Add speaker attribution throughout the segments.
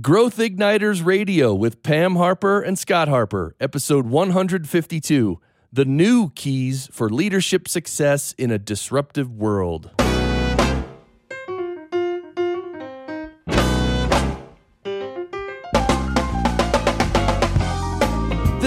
Speaker 1: Growth Igniters Radio with Pam Harper and Scott Harper, episode 152 The New Keys for Leadership Success in a Disruptive World.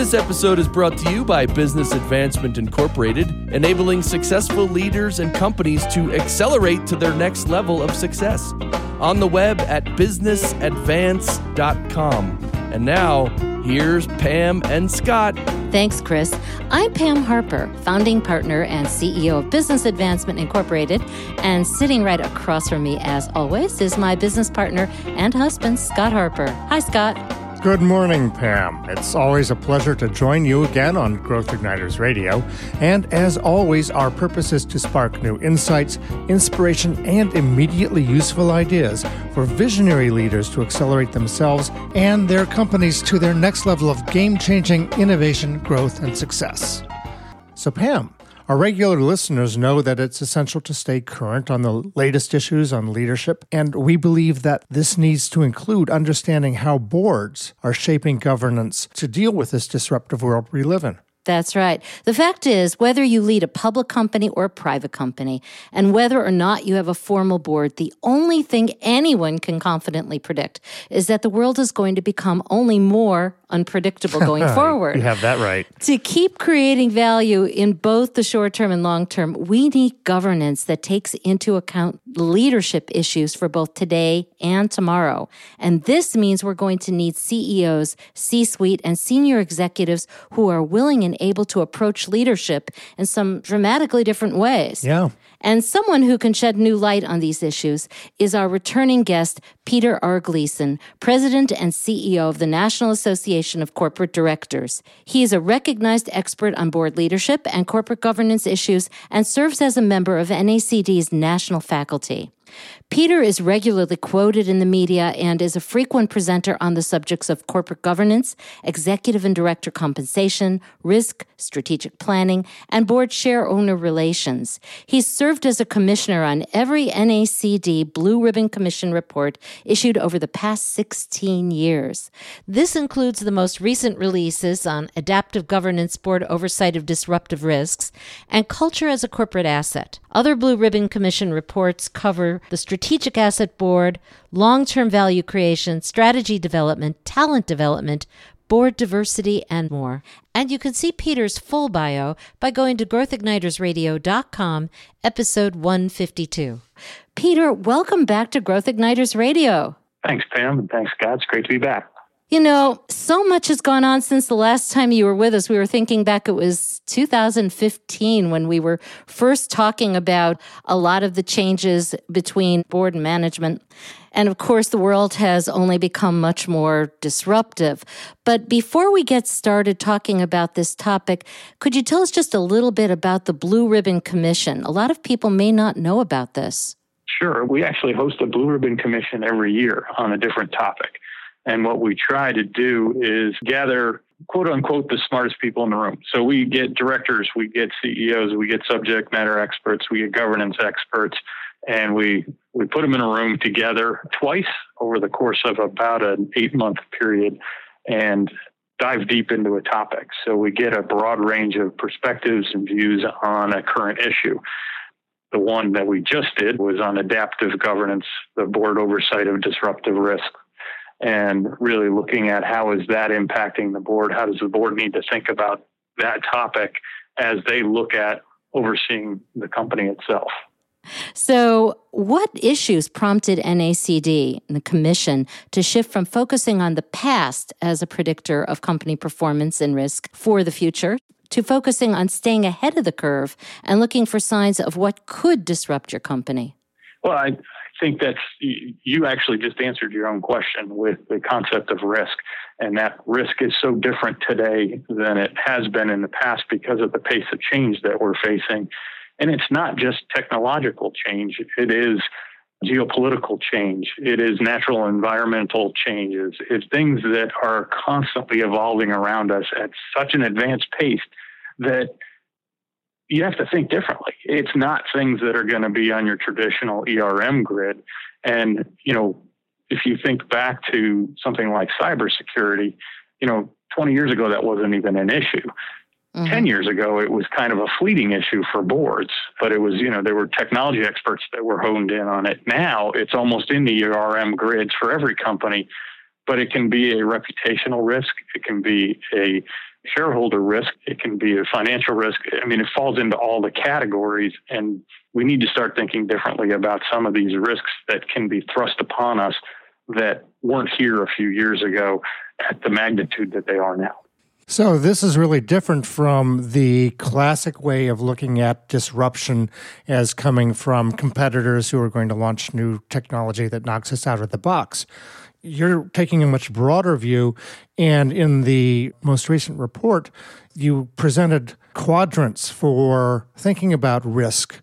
Speaker 1: This episode is brought to you by Business Advancement Incorporated, enabling successful leaders and companies to accelerate to their next level of success. On the web at businessadvance.com. And now, here's Pam and Scott.
Speaker 2: Thanks, Chris. I'm Pam Harper, founding partner and CEO of Business Advancement Incorporated. And sitting right across from me, as always, is my business partner and husband, Scott Harper. Hi, Scott.
Speaker 3: Good morning, Pam. It's always a pleasure to join you again on Growth Igniters Radio. And as always, our purpose is to spark new insights, inspiration, and immediately useful ideas for visionary leaders to accelerate themselves and their companies to their next level of game changing innovation, growth, and success. So, Pam, our regular listeners know that it's essential to stay current on the latest issues on leadership, and we believe that this needs to include understanding how boards are shaping governance to deal with this disruptive world we live in.
Speaker 2: That's right. The fact is, whether you lead a public company or a private company, and whether or not you have a formal board, the only thing anyone can confidently predict is that the world is going to become only more unpredictable going forward.
Speaker 3: you have that right.
Speaker 2: To keep creating value in both the short term and long term, we need governance that takes into account leadership issues for both today and tomorrow. And this means we're going to need CEOs, C suite, and senior executives who are willing and able to approach leadership in some dramatically different ways.
Speaker 3: Yeah.
Speaker 2: And someone who can shed new light on these issues is our returning guest, Peter R. Gleason, President and CEO of the National Association of Corporate Directors. He is a recognized expert on board leadership and corporate governance issues and serves as a member of NACD's national faculty. Peter is regularly quoted in the media and is a frequent presenter on the subjects of corporate governance, executive and director compensation, risk, strategic planning, and board share owner relations. He's served as a commissioner on every NACD Blue Ribbon Commission report issued over the past 16 years. This includes the most recent releases on adaptive governance, board oversight of disruptive risks, and culture as a corporate asset. Other Blue Ribbon Commission reports cover the strategic asset board, long term value creation, strategy development, talent development, board diversity, and more. And you can see Peter's full bio by going to growthignitersradio.com, episode 152. Peter, welcome back to Growth Igniters Radio.
Speaker 4: Thanks, Pam, and thanks, Scott. It's great to be back.
Speaker 2: You know, so much has gone on since the last time you were with us. We were thinking back, it was 2015 when we were first talking about a lot of the changes between board and management. And of course, the world has only become much more disruptive. But before we get started talking about this topic, could you tell us just a little bit about the Blue Ribbon Commission? A lot of people may not know about this.
Speaker 4: Sure. We actually host a Blue Ribbon Commission every year on a different topic. And what we try to do is gather quote unquote the smartest people in the room. So we get directors, we get CEOs, we get subject matter experts, we get governance experts, and we we put them in a room together twice over the course of about an eight month period and dive deep into a topic. So we get a broad range of perspectives and views on a current issue. The one that we just did was on adaptive governance, the board oversight of disruptive risk and really looking at how is that impacting the board? How does the board need to think about that topic as they look at overseeing the company itself?
Speaker 2: So, what issues prompted NACD and the Commission to shift from focusing on the past as a predictor of company performance and risk for the future to focusing on staying ahead of the curve and looking for signs of what could disrupt your company?
Speaker 4: Well, I, think that's you actually just answered your own question with the concept of risk. And that risk is so different today than it has been in the past because of the pace of change that we're facing. And it's not just technological change, it is geopolitical change, it is natural environmental changes, it's things that are constantly evolving around us at such an advanced pace that you have to think differently. It's not things that are going to be on your traditional ERM grid. And, you know, if you think back to something like cybersecurity, you know, 20 years ago, that wasn't even an issue. Mm-hmm. 10 years ago, it was kind of a fleeting issue for boards, but it was, you know, there were technology experts that were honed in on it. Now it's almost in the ERM grids for every company, but it can be a reputational risk. It can be a shareholder risk. It can be a financial risk. I mean, it falls into all the categories, and we need to start thinking differently about some of these risks that can be thrust upon us that weren't here a few years ago at the magnitude that they are now.
Speaker 3: So, this is really different from the classic way of looking at disruption as coming from competitors who are going to launch new technology that knocks us out of the box. You're taking a much broader view, and in the most recent report, you presented quadrants for thinking about risk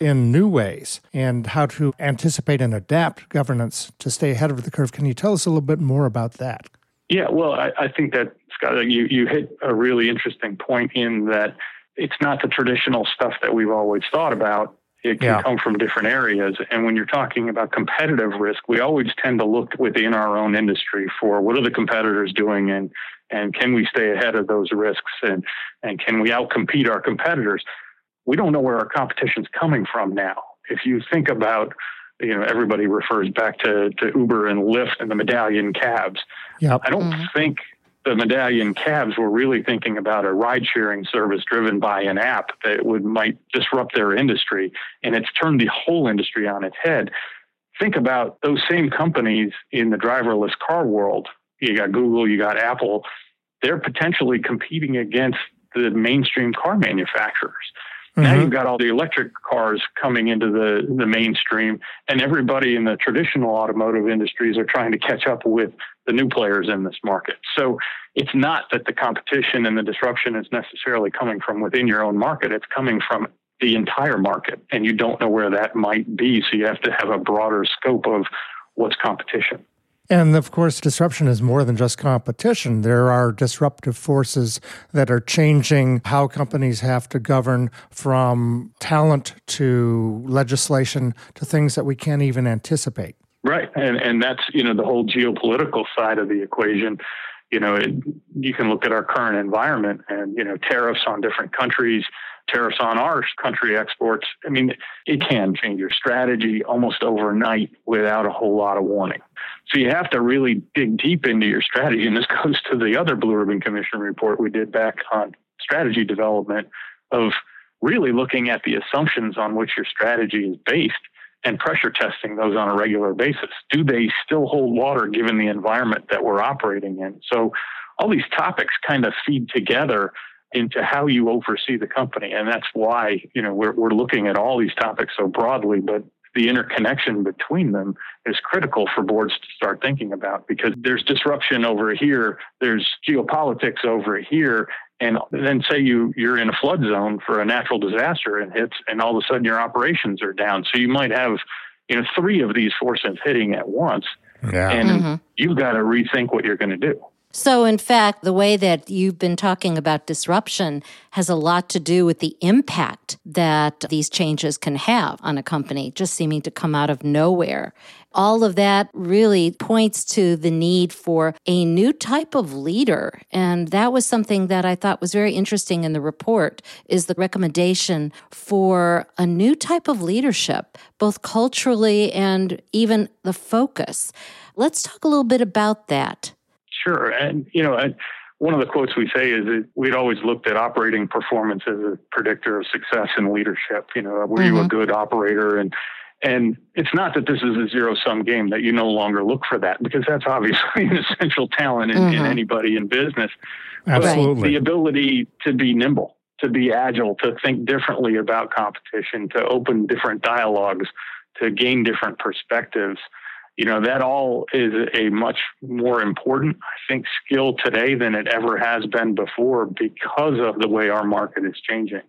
Speaker 3: in new ways and how to anticipate and adapt governance to stay ahead of the curve. Can you tell us a little bit more about that?
Speaker 4: Yeah, well, I, I think that Scott, you you hit a really interesting point in that it's not the traditional stuff that we've always thought about. It can yeah. come from different areas. And when you're talking about competitive risk, we always tend to look within our own industry for what are the competitors doing and and can we stay ahead of those risks and and can we outcompete our competitors? We don't know where our competition's coming from now. If you think about you know everybody refers back to, to Uber and Lyft and the medallion cabs. Yep. I don't mm-hmm. think the medallion cabs were really thinking about a ride sharing service driven by an app that would might disrupt their industry and it's turned the whole industry on its head. Think about those same companies in the driverless car world. You got Google, you got Apple. They're potentially competing against the mainstream car manufacturers. Mm-hmm. Now you've got all the electric cars coming into the, the mainstream, and everybody in the traditional automotive industries are trying to catch up with the new players in this market. So it's not that the competition and the disruption is necessarily coming from within your own market, it's coming from the entire market, and you don't know where that might be. So you have to have a broader scope of what's competition.
Speaker 3: And of course, disruption is more than just competition. There are disruptive forces that are changing how companies have to govern from talent to legislation to things that we can't even anticipate.
Speaker 4: Right. And, and that's, you know, the whole geopolitical side of the equation. You know, it, you can look at our current environment and, you know, tariffs on different countries, tariffs on our country exports. I mean, it can change your strategy almost overnight without a whole lot of warning. So you have to really dig deep into your strategy. And this goes to the other Blue Ribbon Commission report we did back on strategy development of really looking at the assumptions on which your strategy is based and pressure testing those on a regular basis. Do they still hold water given the environment that we're operating in? So all these topics kind of feed together into how you oversee the company. And that's why, you know, we're, we're looking at all these topics so broadly, but the interconnection between them is critical for boards to start thinking about because there's disruption over here, there's geopolitics over here, and then say you you're in a flood zone for a natural disaster and hits, and all of a sudden your operations are down. So you might have you know three of these forces hitting at once, yeah. and mm-hmm. you've got to rethink what you're going to do.
Speaker 2: So, in fact, the way that you've been talking about disruption has a lot to do with the impact that these changes can have on a company, just seeming to come out of nowhere. All of that really points to the need for a new type of leader. And that was something that I thought was very interesting in the report is the recommendation for a new type of leadership, both culturally and even the focus. Let's talk a little bit about that.
Speaker 4: Sure. And, you know, one of the quotes we say is that we'd always looked at operating performance as a predictor of success in leadership. You know, were mm-hmm. you a mm-hmm. good operator? And and it's not that this is a zero sum game that you no longer look for that because that's obviously an essential talent in, mm-hmm. in anybody in business.
Speaker 3: Absolutely.
Speaker 4: But the ability to be nimble, to be agile, to think differently about competition, to open different dialogues, to gain different perspectives you know that all is a much more important i think skill today than it ever has been before because of the way our market is changing.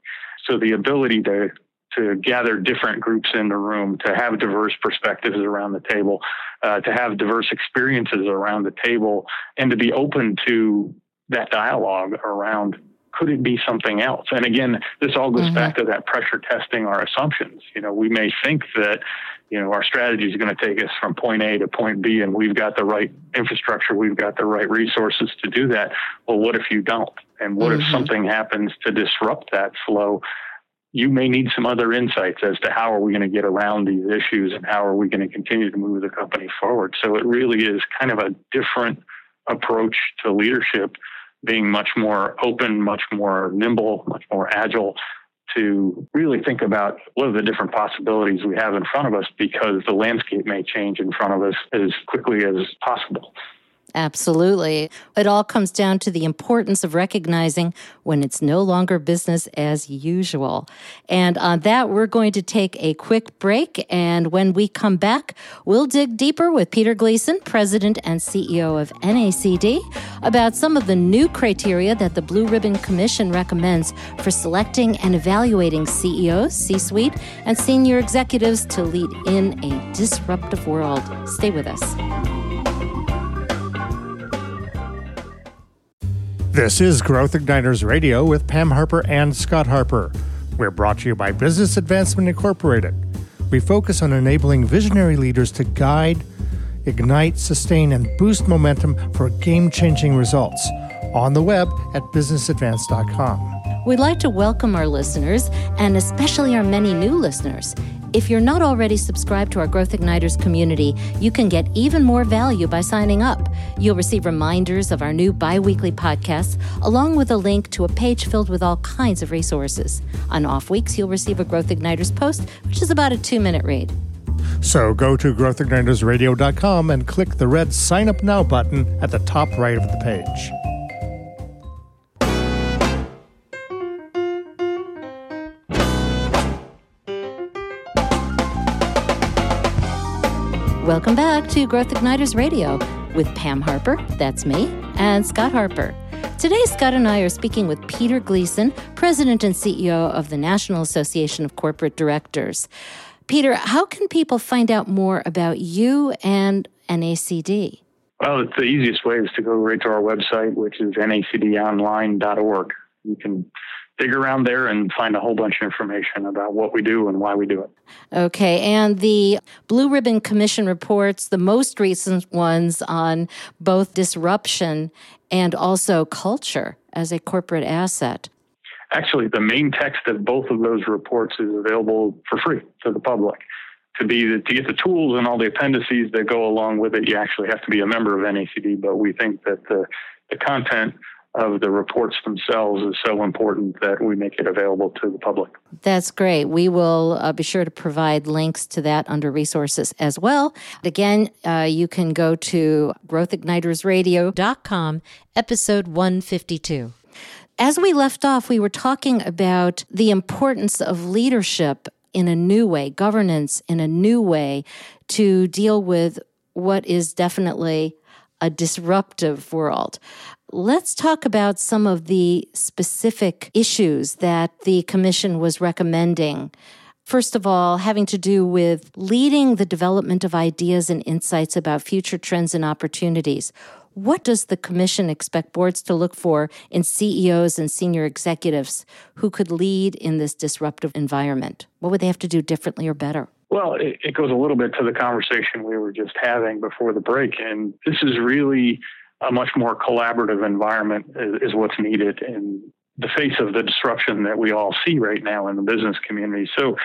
Speaker 4: So the ability to to gather different groups in the room to have diverse perspectives around the table uh, to have diverse experiences around the table and to be open to that dialogue around could it be something else? And again, this all goes mm-hmm. back to that pressure testing our assumptions. You know, we may think that, you know, our strategy is going to take us from point A to point B and we've got the right infrastructure, we've got the right resources to do that. Well, what if you don't? And what mm-hmm. if something happens to disrupt that flow? You may need some other insights as to how are we going to get around these issues and how are we going to continue to move the company forward. So it really is kind of a different approach to leadership being much more open, much more nimble, much more agile to really think about what are the different possibilities we have in front of us because the landscape may change in front of us as quickly as possible.
Speaker 2: Absolutely. It all comes down to the importance of recognizing when it's no longer business as usual. And on that, we're going to take a quick break. And when we come back, we'll dig deeper with Peter Gleason, President and CEO of NACD, about some of the new criteria that the Blue Ribbon Commission recommends for selecting and evaluating CEOs, C suite, and senior executives to lead in a disruptive world. Stay with us.
Speaker 3: This is Growth Igniters Radio with Pam Harper and Scott Harper. We're brought to you by Business Advancement Incorporated. We focus on enabling visionary leaders to guide, ignite, sustain, and boost momentum for game changing results on the web at businessadvance.com.
Speaker 2: We'd like to welcome our listeners, and especially our many new listeners. If you're not already subscribed to our Growth Igniters community, you can get even more value by signing up. You'll receive reminders of our new bi weekly podcasts, along with a link to a page filled with all kinds of resources. On off weeks, you'll receive a Growth Igniters post, which is about a two minute read.
Speaker 3: So go to growthignitersradio.com and click the red Sign Up Now button at the top right of the page.
Speaker 2: Welcome back to Growth Igniters Radio with Pam Harper, that's me, and Scott Harper. Today, Scott and I are speaking with Peter Gleason, President and CEO of the National Association of Corporate Directors. Peter, how can people find out more about you and NACD?
Speaker 4: Well, the easiest way is to go right to our website, which is nacdonline.org. You can dig around there and find a whole bunch of information about what we do and why we do it.
Speaker 2: Okay. And the Blue Ribbon Commission reports, the most recent ones on both disruption and also culture as a corporate asset.
Speaker 4: Actually, the main text of both of those reports is available for free to the public. To be to get the tools and all the appendices that go along with it, you actually have to be a member of NACD. But we think that the the content of the reports themselves is so important that we make it available to the public.
Speaker 2: That's great. We will uh, be sure to provide links to that under resources as well. Again, uh, you can go to growthignitersradio.com, episode 152. As we left off, we were talking about the importance of leadership in a new way, governance in a new way to deal with what is definitely a disruptive world. Let's talk about some of the specific issues that the Commission was recommending. First of all, having to do with leading the development of ideas and insights about future trends and opportunities. What does the Commission expect boards to look for in CEOs and senior executives who could lead in this disruptive environment? What would they have to do differently or better?
Speaker 4: Well, it, it goes a little bit to the conversation we were just having before the break. And this is really a much more collaborative environment is, is what's needed in the face of the disruption that we all see right now in the business community. So,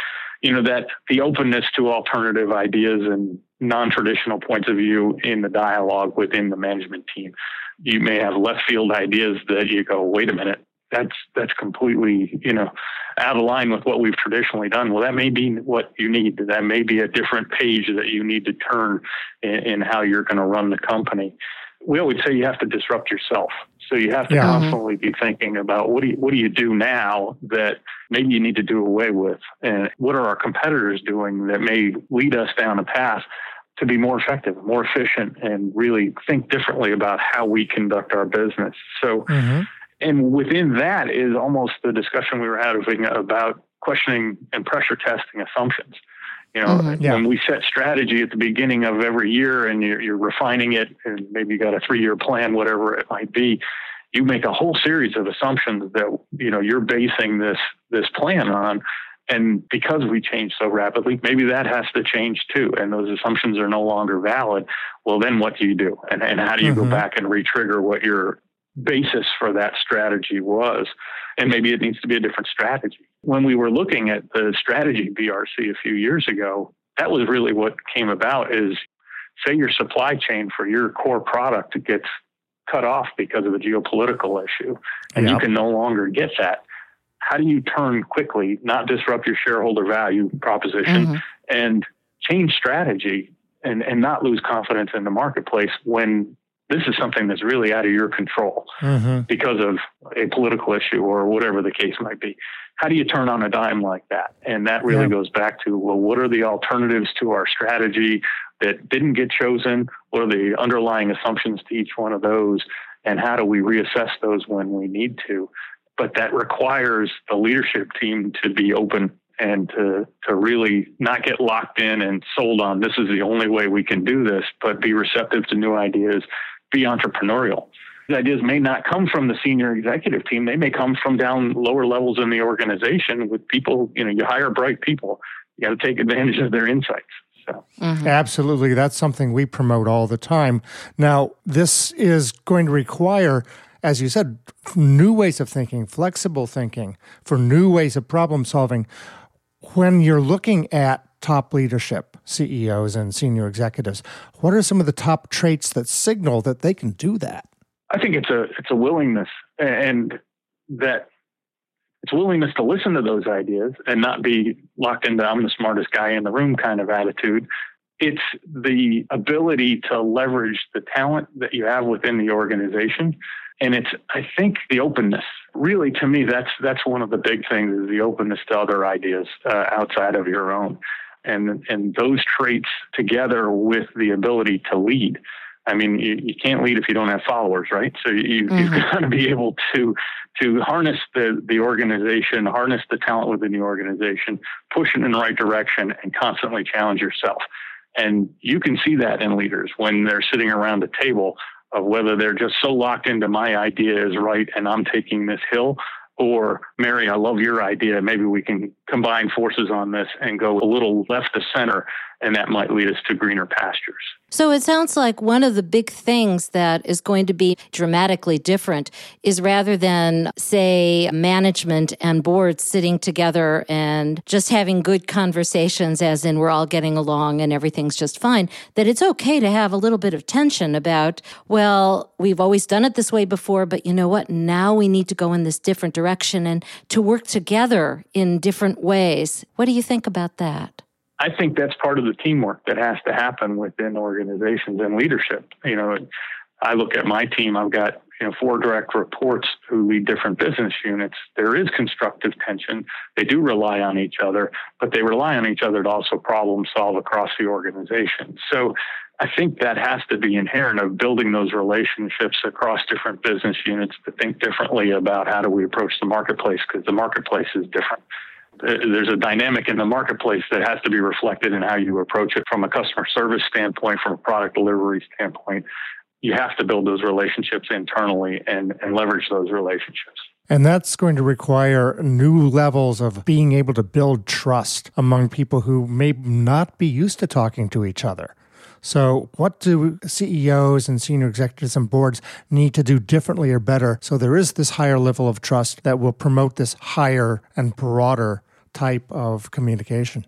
Speaker 4: you know, that the openness to alternative ideas and non traditional points of view in the dialogue within the management team. You may have left field ideas that you go, wait a minute, that's that's completely you know out of line with what we've traditionally done. Well, that may be what you need. That may be a different page that you need to turn in, in how you're going to run the company we always say you have to disrupt yourself. So you have to yeah. constantly be thinking about what do you, what do you do now that maybe you need to do away with, and what are our competitors doing that may lead us down a path to be more effective, more efficient, and really think differently about how we conduct our business. So, mm-hmm. and within that is almost the discussion we were having about questioning and pressure testing assumptions. You know, mm-hmm. yeah. when we set strategy at the beginning of every year and you're, you're refining it and maybe you got a three year plan, whatever it might be, you make a whole series of assumptions that you know you're basing this this plan on and because we change so rapidly maybe that has to change too and those assumptions are no longer valid well then what do you do and, and how do you mm-hmm. go back and retrigger what your basis for that strategy was and maybe it needs to be a different strategy when we were looking at the strategy brc a few years ago that was really what came about is say your supply chain for your core product gets cut off because of a geopolitical issue and yep. you can no longer get that how do you turn quickly not disrupt your shareholder value proposition mm-hmm. and change strategy and, and not lose confidence in the marketplace when this is something that's really out of your control mm-hmm. because of a political issue or whatever the case might be. How do you turn on a dime like that? And that really yeah. goes back to well, what are the alternatives to our strategy that didn't get chosen? What are the underlying assumptions to each one of those? And how do we reassess those when we need to? But that requires the leadership team to be open and to to really not get locked in and sold on this is the only way we can do this, but be receptive to new ideas, be entrepreneurial. These ideas may not come from the senior executive team. They may come from down lower levels in the organization with people, you know, you hire bright people. You got to take advantage of their insights. So.
Speaker 3: Mm-hmm. Absolutely. That's something we promote all the time. Now, this is going to require, as you said, new ways of thinking, flexible thinking, for new ways of problem solving. When you're looking at top leadership, CEOs and senior executives, what are some of the top traits that signal that they can do that?
Speaker 4: I think it's a it's a willingness and that it's willingness to listen to those ideas and not be locked into I'm the smartest guy in the room kind of attitude. It's the ability to leverage the talent that you have within the organization. And it's i think the openness. Really to me that's that's one of the big things is the openness to other ideas uh, outside of your own. And and those traits together with the ability to lead i mean you, you can't lead if you don't have followers right so you, mm-hmm. you've got to be able to to harness the the organization harness the talent within the organization push it in the right direction and constantly challenge yourself and you can see that in leaders when they're sitting around a table of whether they're just so locked into my idea is right and I'm taking this hill or Mary, I love your idea. Maybe we can combine forces on this and go a little left to center and that might lead us to greener pastures.
Speaker 2: So it sounds like one of the big things that is going to be dramatically different is rather than, say, management and boards sitting together and just having good conversations, as in we're all getting along and everything's just fine, that it's okay to have a little bit of tension about, well, we've always done it this way before, but you know what? Now we need to go in this different direction and to work together in different ways. What do you think about that?
Speaker 4: I think that's part of the teamwork that has to happen within organizations and leadership. You know, I look at my team, I've got you know four direct reports who lead different business units. There is constructive tension. They do rely on each other, but they rely on each other to also problem solve across the organization. So I think that has to be inherent of building those relationships across different business units to think differently about how do we approach the marketplace because the marketplace is different Uh, there's a dynamic in the marketplace that has to be reflected in how you approach it from a customer service standpoint, from a product delivery standpoint. You have to build those relationships internally and, and leverage those relationships.
Speaker 3: And that's going to require new levels of being able to build trust among people who may not be used to talking to each other. So, what do CEOs and senior executives and boards need to do differently or better so there is this higher level of trust that will promote this higher and broader type of communication?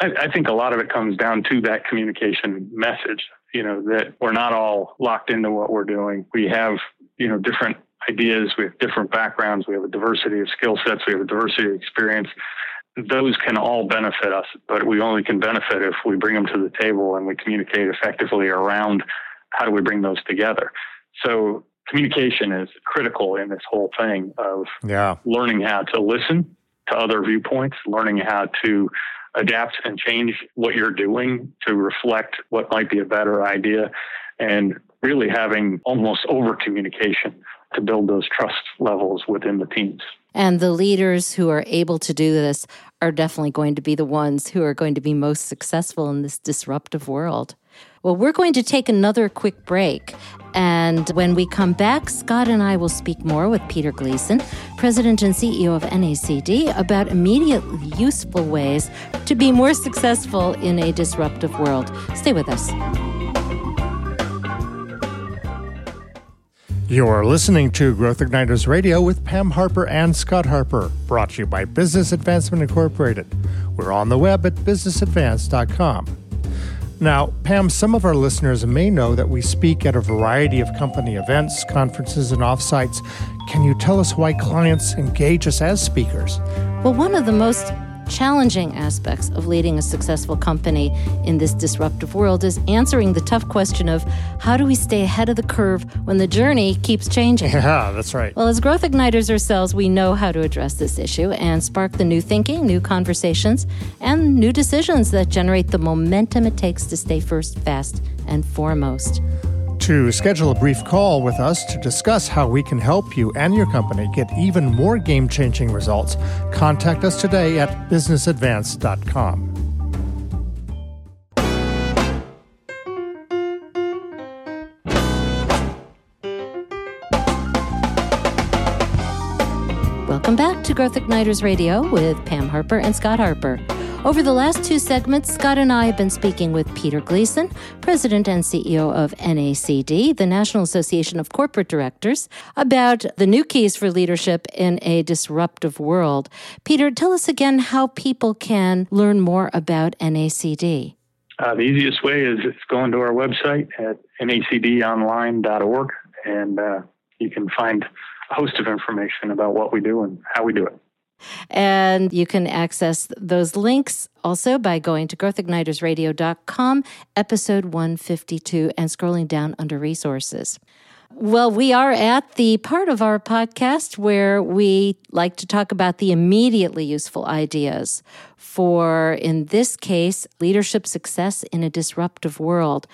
Speaker 4: I, I think a lot of it comes down to that communication message. You know that we're not all locked into what we're doing. We have you know different ideas. We have different backgrounds. We have a diversity of skill sets. We have a diversity of experience. Those can all benefit us, but we only can benefit if we bring them to the table and we communicate effectively around how do we bring those together. So communication is critical in this whole thing of yeah. learning how to listen to other viewpoints, learning how to adapt and change what you're doing to reflect what might be a better idea, and really having almost over communication to build those trust levels within the teams.
Speaker 2: And the leaders who are able to do this are definitely going to be the ones who are going to be most successful in this disruptive world. Well, we're going to take another quick break. And when we come back, Scott and I will speak more with Peter Gleason, President and CEO of NACD, about immediately useful ways to be more successful in a disruptive world. Stay with us.
Speaker 3: You're listening to Growth Igniters Radio with Pam Harper and Scott Harper, brought to you by Business Advancement Incorporated. We're on the web at businessadvance.com. Now, Pam, some of our listeners may know that we speak at a variety of company events, conferences, and offsites. Can you tell us why clients engage us as speakers?
Speaker 2: Well, one of the most challenging aspects of leading a successful company in this disruptive world is answering the tough question of how do we stay ahead of the curve when the journey keeps changing?
Speaker 3: Yeah, that's right.
Speaker 2: Well, as growth igniters ourselves, we know how to address this issue and spark the new thinking, new conversations, and new decisions that generate the momentum it takes to stay first, fast, and foremost.
Speaker 3: To schedule a brief call with us to discuss how we can help you and your company get even more game changing results, contact us today at businessadvance.com.
Speaker 2: Welcome back to Growth Igniters Radio with Pam Harper and Scott Harper. Over the last two segments, Scott and I have been speaking with Peter Gleason, President and CEO of NACD, the National Association of Corporate Directors, about the new keys for leadership in a disruptive world. Peter, tell us again how people can learn more about NACD.
Speaker 4: Uh, the easiest way is going to our website at nacdonline.org, and uh, you can find a host of information about what we do and how we do it.
Speaker 2: And you can access those links also by going to growthignitersradio.com, episode 152, and scrolling down under resources. Well, we are at the part of our podcast where we like to talk about the immediately useful ideas for, in this case, leadership success in a disruptive world.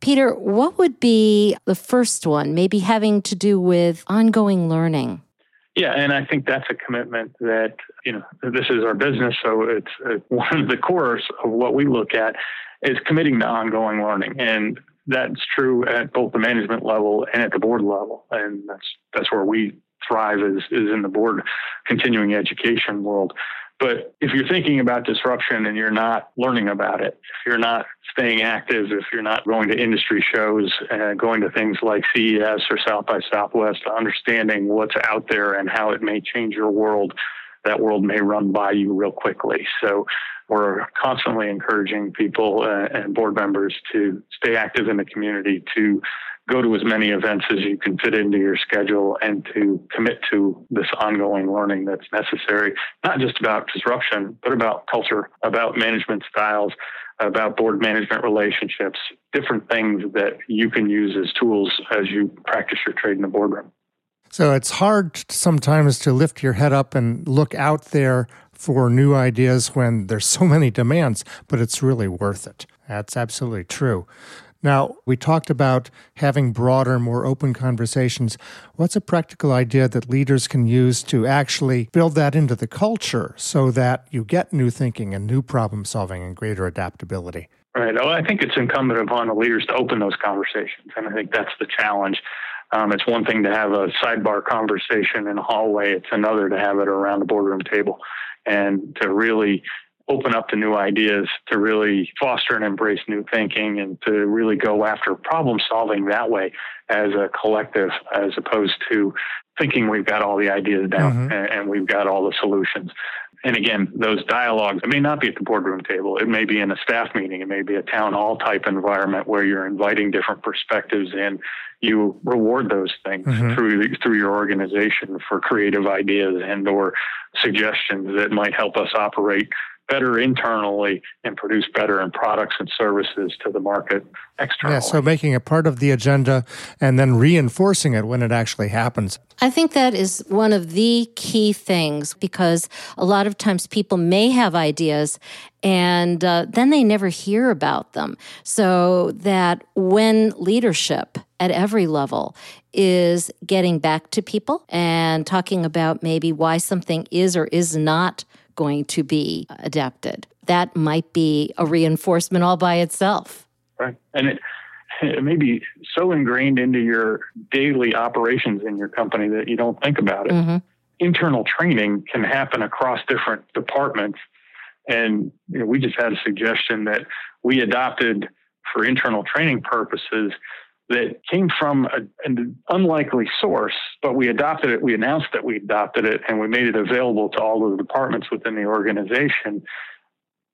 Speaker 2: Peter, what would be the first one, maybe having to do with ongoing learning?
Speaker 4: Yeah, and I think that's a commitment that, you know, this is our business. So it's one of the cores of what we look at is committing to ongoing learning. And that's true at both the management level and at the board level. And that's, that's where we thrive is, is in the board continuing education world. But if you're thinking about disruption and you're not learning about it, if you're not staying active, if you're not going to industry shows, uh, going to things like CES or South by Southwest, understanding what's out there and how it may change your world, that world may run by you real quickly. So we're constantly encouraging people uh, and board members to stay active in the community, to go to as many events as you can fit into your schedule and to commit to this ongoing learning that's necessary, not just about disruption, but about culture, about management styles, about board management relationships, different things that you can use as tools as you practice your trade in the boardroom.
Speaker 3: So it's hard sometimes to lift your head up and look out there for new ideas when there's so many demands, but it's really worth it. That's absolutely true. Now, we talked about having broader, more open conversations. What's a practical idea that leaders can use to actually build that into the culture so that you get new thinking and new problem solving and greater adaptability?
Speaker 4: Right. Well, I think it's incumbent upon the leaders to open those conversations. And I think that's the challenge. Um, it's one thing to have a sidebar conversation in a hallway, it's another to have it around the boardroom table and to really open up to new ideas, to really foster and embrace new thinking, and to really go after problem solving that way as a collective, as opposed to thinking we've got all the ideas down mm-hmm. and, we've got all the solutions. And again, those dialogues, it may not be at the boardroom table. It may be in a staff meeting. It may be a town hall type environment where you're inviting different perspectives in. You reward those things mm-hmm. through through your organization for creative ideas and or suggestions that might help us operate better internally and produce better in products and services to the market externally.
Speaker 3: Yeah, so making it part of the agenda and then reinforcing it when it actually happens.
Speaker 2: I think that is one of the key things because a lot of times people may have ideas and uh, then they never hear about them. So that when leadership at every level is getting back to people and talking about maybe why something is or is not going to be adapted. That might be a reinforcement all by itself.
Speaker 4: Right. And it, it may be so ingrained into your daily operations in your company that you don't think about it. Mm-hmm. Internal training can happen across different departments. And you know, we just had a suggestion that we adopted for internal training purposes that came from a, an unlikely source, but we adopted it. We announced that we adopted it and we made it available to all of the departments within the organization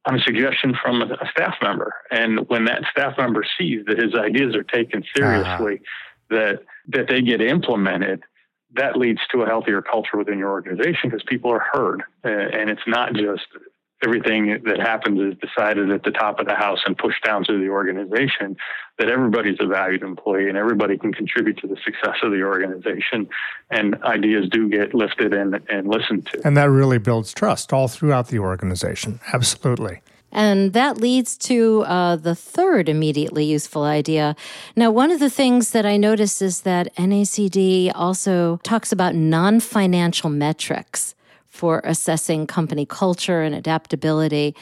Speaker 4: on a suggestion from a staff member. And when that staff member sees that his ideas are taken seriously, uh-huh. that that they get implemented, that leads to a healthier culture within your organization because people are heard, and it's not just everything that happens is decided at the top of the house and pushed down through the organization, that everybody's a valued employee and everybody can contribute to the success of the organization and ideas do get lifted and, and listened to.
Speaker 3: And that really builds trust all throughout the organization. Absolutely.
Speaker 2: And that leads to uh, the third immediately useful idea. Now, one of the things that I notice is that NACD also talks about non financial metrics for assessing company culture and adaptability.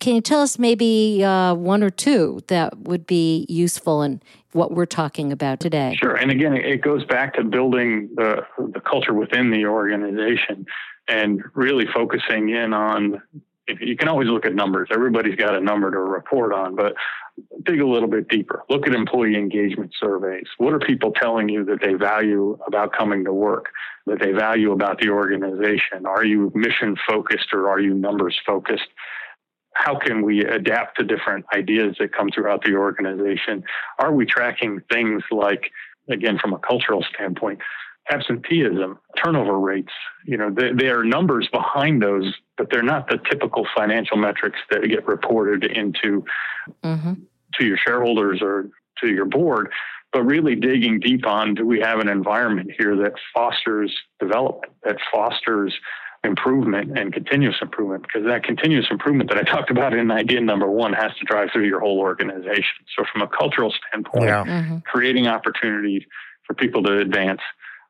Speaker 2: Can you tell us maybe uh, one or two that would be useful in what we're talking about today?
Speaker 4: Sure. And again, it goes back to building the, the culture within the organization and really focusing in on you can always look at numbers. Everybody's got a number to report on, but dig a little bit deeper. Look at employee engagement surveys. What are people telling you that they value about coming to work, that they value about the organization? Are you mission focused or are you numbers focused? How can we adapt to different ideas that come throughout the organization? Are we tracking things like, again, from a cultural standpoint, absenteeism, turnover rates. You know—they are numbers behind those, but they're not the typical financial metrics that get reported into mm-hmm. to your shareholders or to your board. But really digging deep on, do we have an environment here that fosters development, that fosters improvement and continuous improvement? Because that continuous improvement that I talked about in idea number one has to drive through your whole organization. So, from a cultural standpoint, yeah. mm-hmm. creating opportunities for people to advance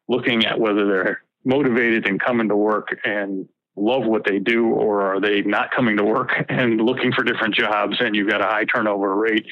Speaker 4: looking at whether they're motivated and coming to work and love what they do or are they not coming to work and looking for different jobs and you've got a high turnover rate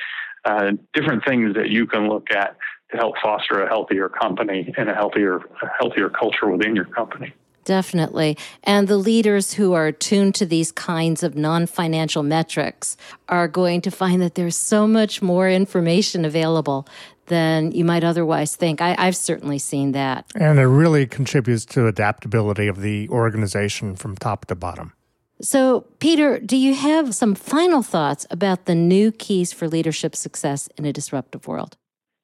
Speaker 4: uh, different things that you can look at to help foster a healthier company and a healthier a healthier culture within your company
Speaker 2: Definitely. And the leaders who are tuned to these kinds of non financial metrics are going to find that there's so much more information available than you might otherwise think. I, have certainly seen that.
Speaker 3: And it really contributes to adaptability of the organization from top to bottom.
Speaker 2: So, Peter, do you have some final thoughts about the new keys for leadership success in a disruptive world?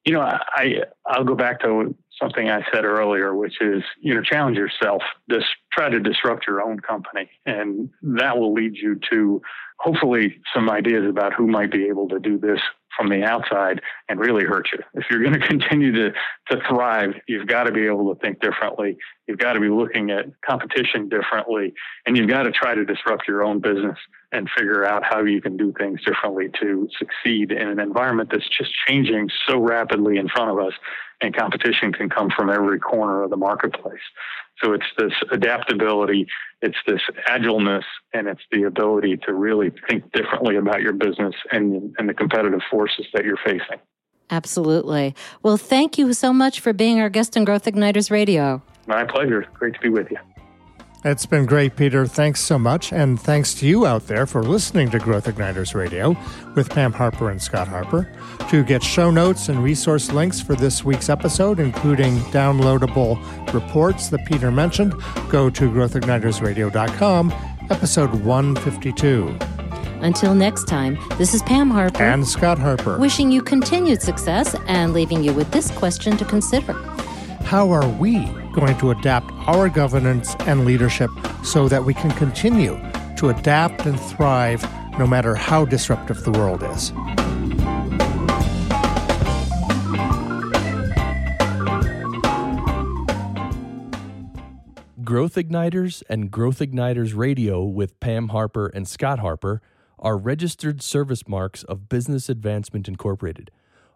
Speaker 4: You know, I I'll go back to something I said earlier, which is you know challenge yourself. Just try to disrupt your own company, and that will lead you to hopefully some ideas about who might be able to do this from the outside and really hurt you. If you're going to continue to, to thrive, you've got to be able to think differently. You've got to be looking at competition differently, and you've got to try to disrupt your own business and figure out how you can do things differently to succeed in an environment that's just changing so rapidly in front of us, and competition can come from every corner of the marketplace. So it's this adaptability, it's this agileness, and it's the ability to really think differently about your business and, and the competitive forces that you're facing.
Speaker 2: Absolutely. Well, thank you so much for being our guest on Growth Igniters Radio.
Speaker 4: My pleasure. Great to be with you.
Speaker 3: It's been great, Peter. Thanks so much. And thanks to you out there for listening to Growth Igniters Radio with Pam Harper and Scott Harper. To get show notes and resource links for this week's episode, including downloadable reports that Peter mentioned, go to growthignitersradio.com, episode 152.
Speaker 2: Until next time, this is Pam Harper
Speaker 3: and Scott Harper,
Speaker 2: wishing you continued success and leaving you with this question to consider
Speaker 3: How are we going to adapt our governance and leadership so that we can continue to adapt and thrive no matter how disruptive the world is?
Speaker 1: Growth Igniters and Growth Igniters Radio with Pam Harper and Scott Harper are registered service marks of Business Advancement Incorporated.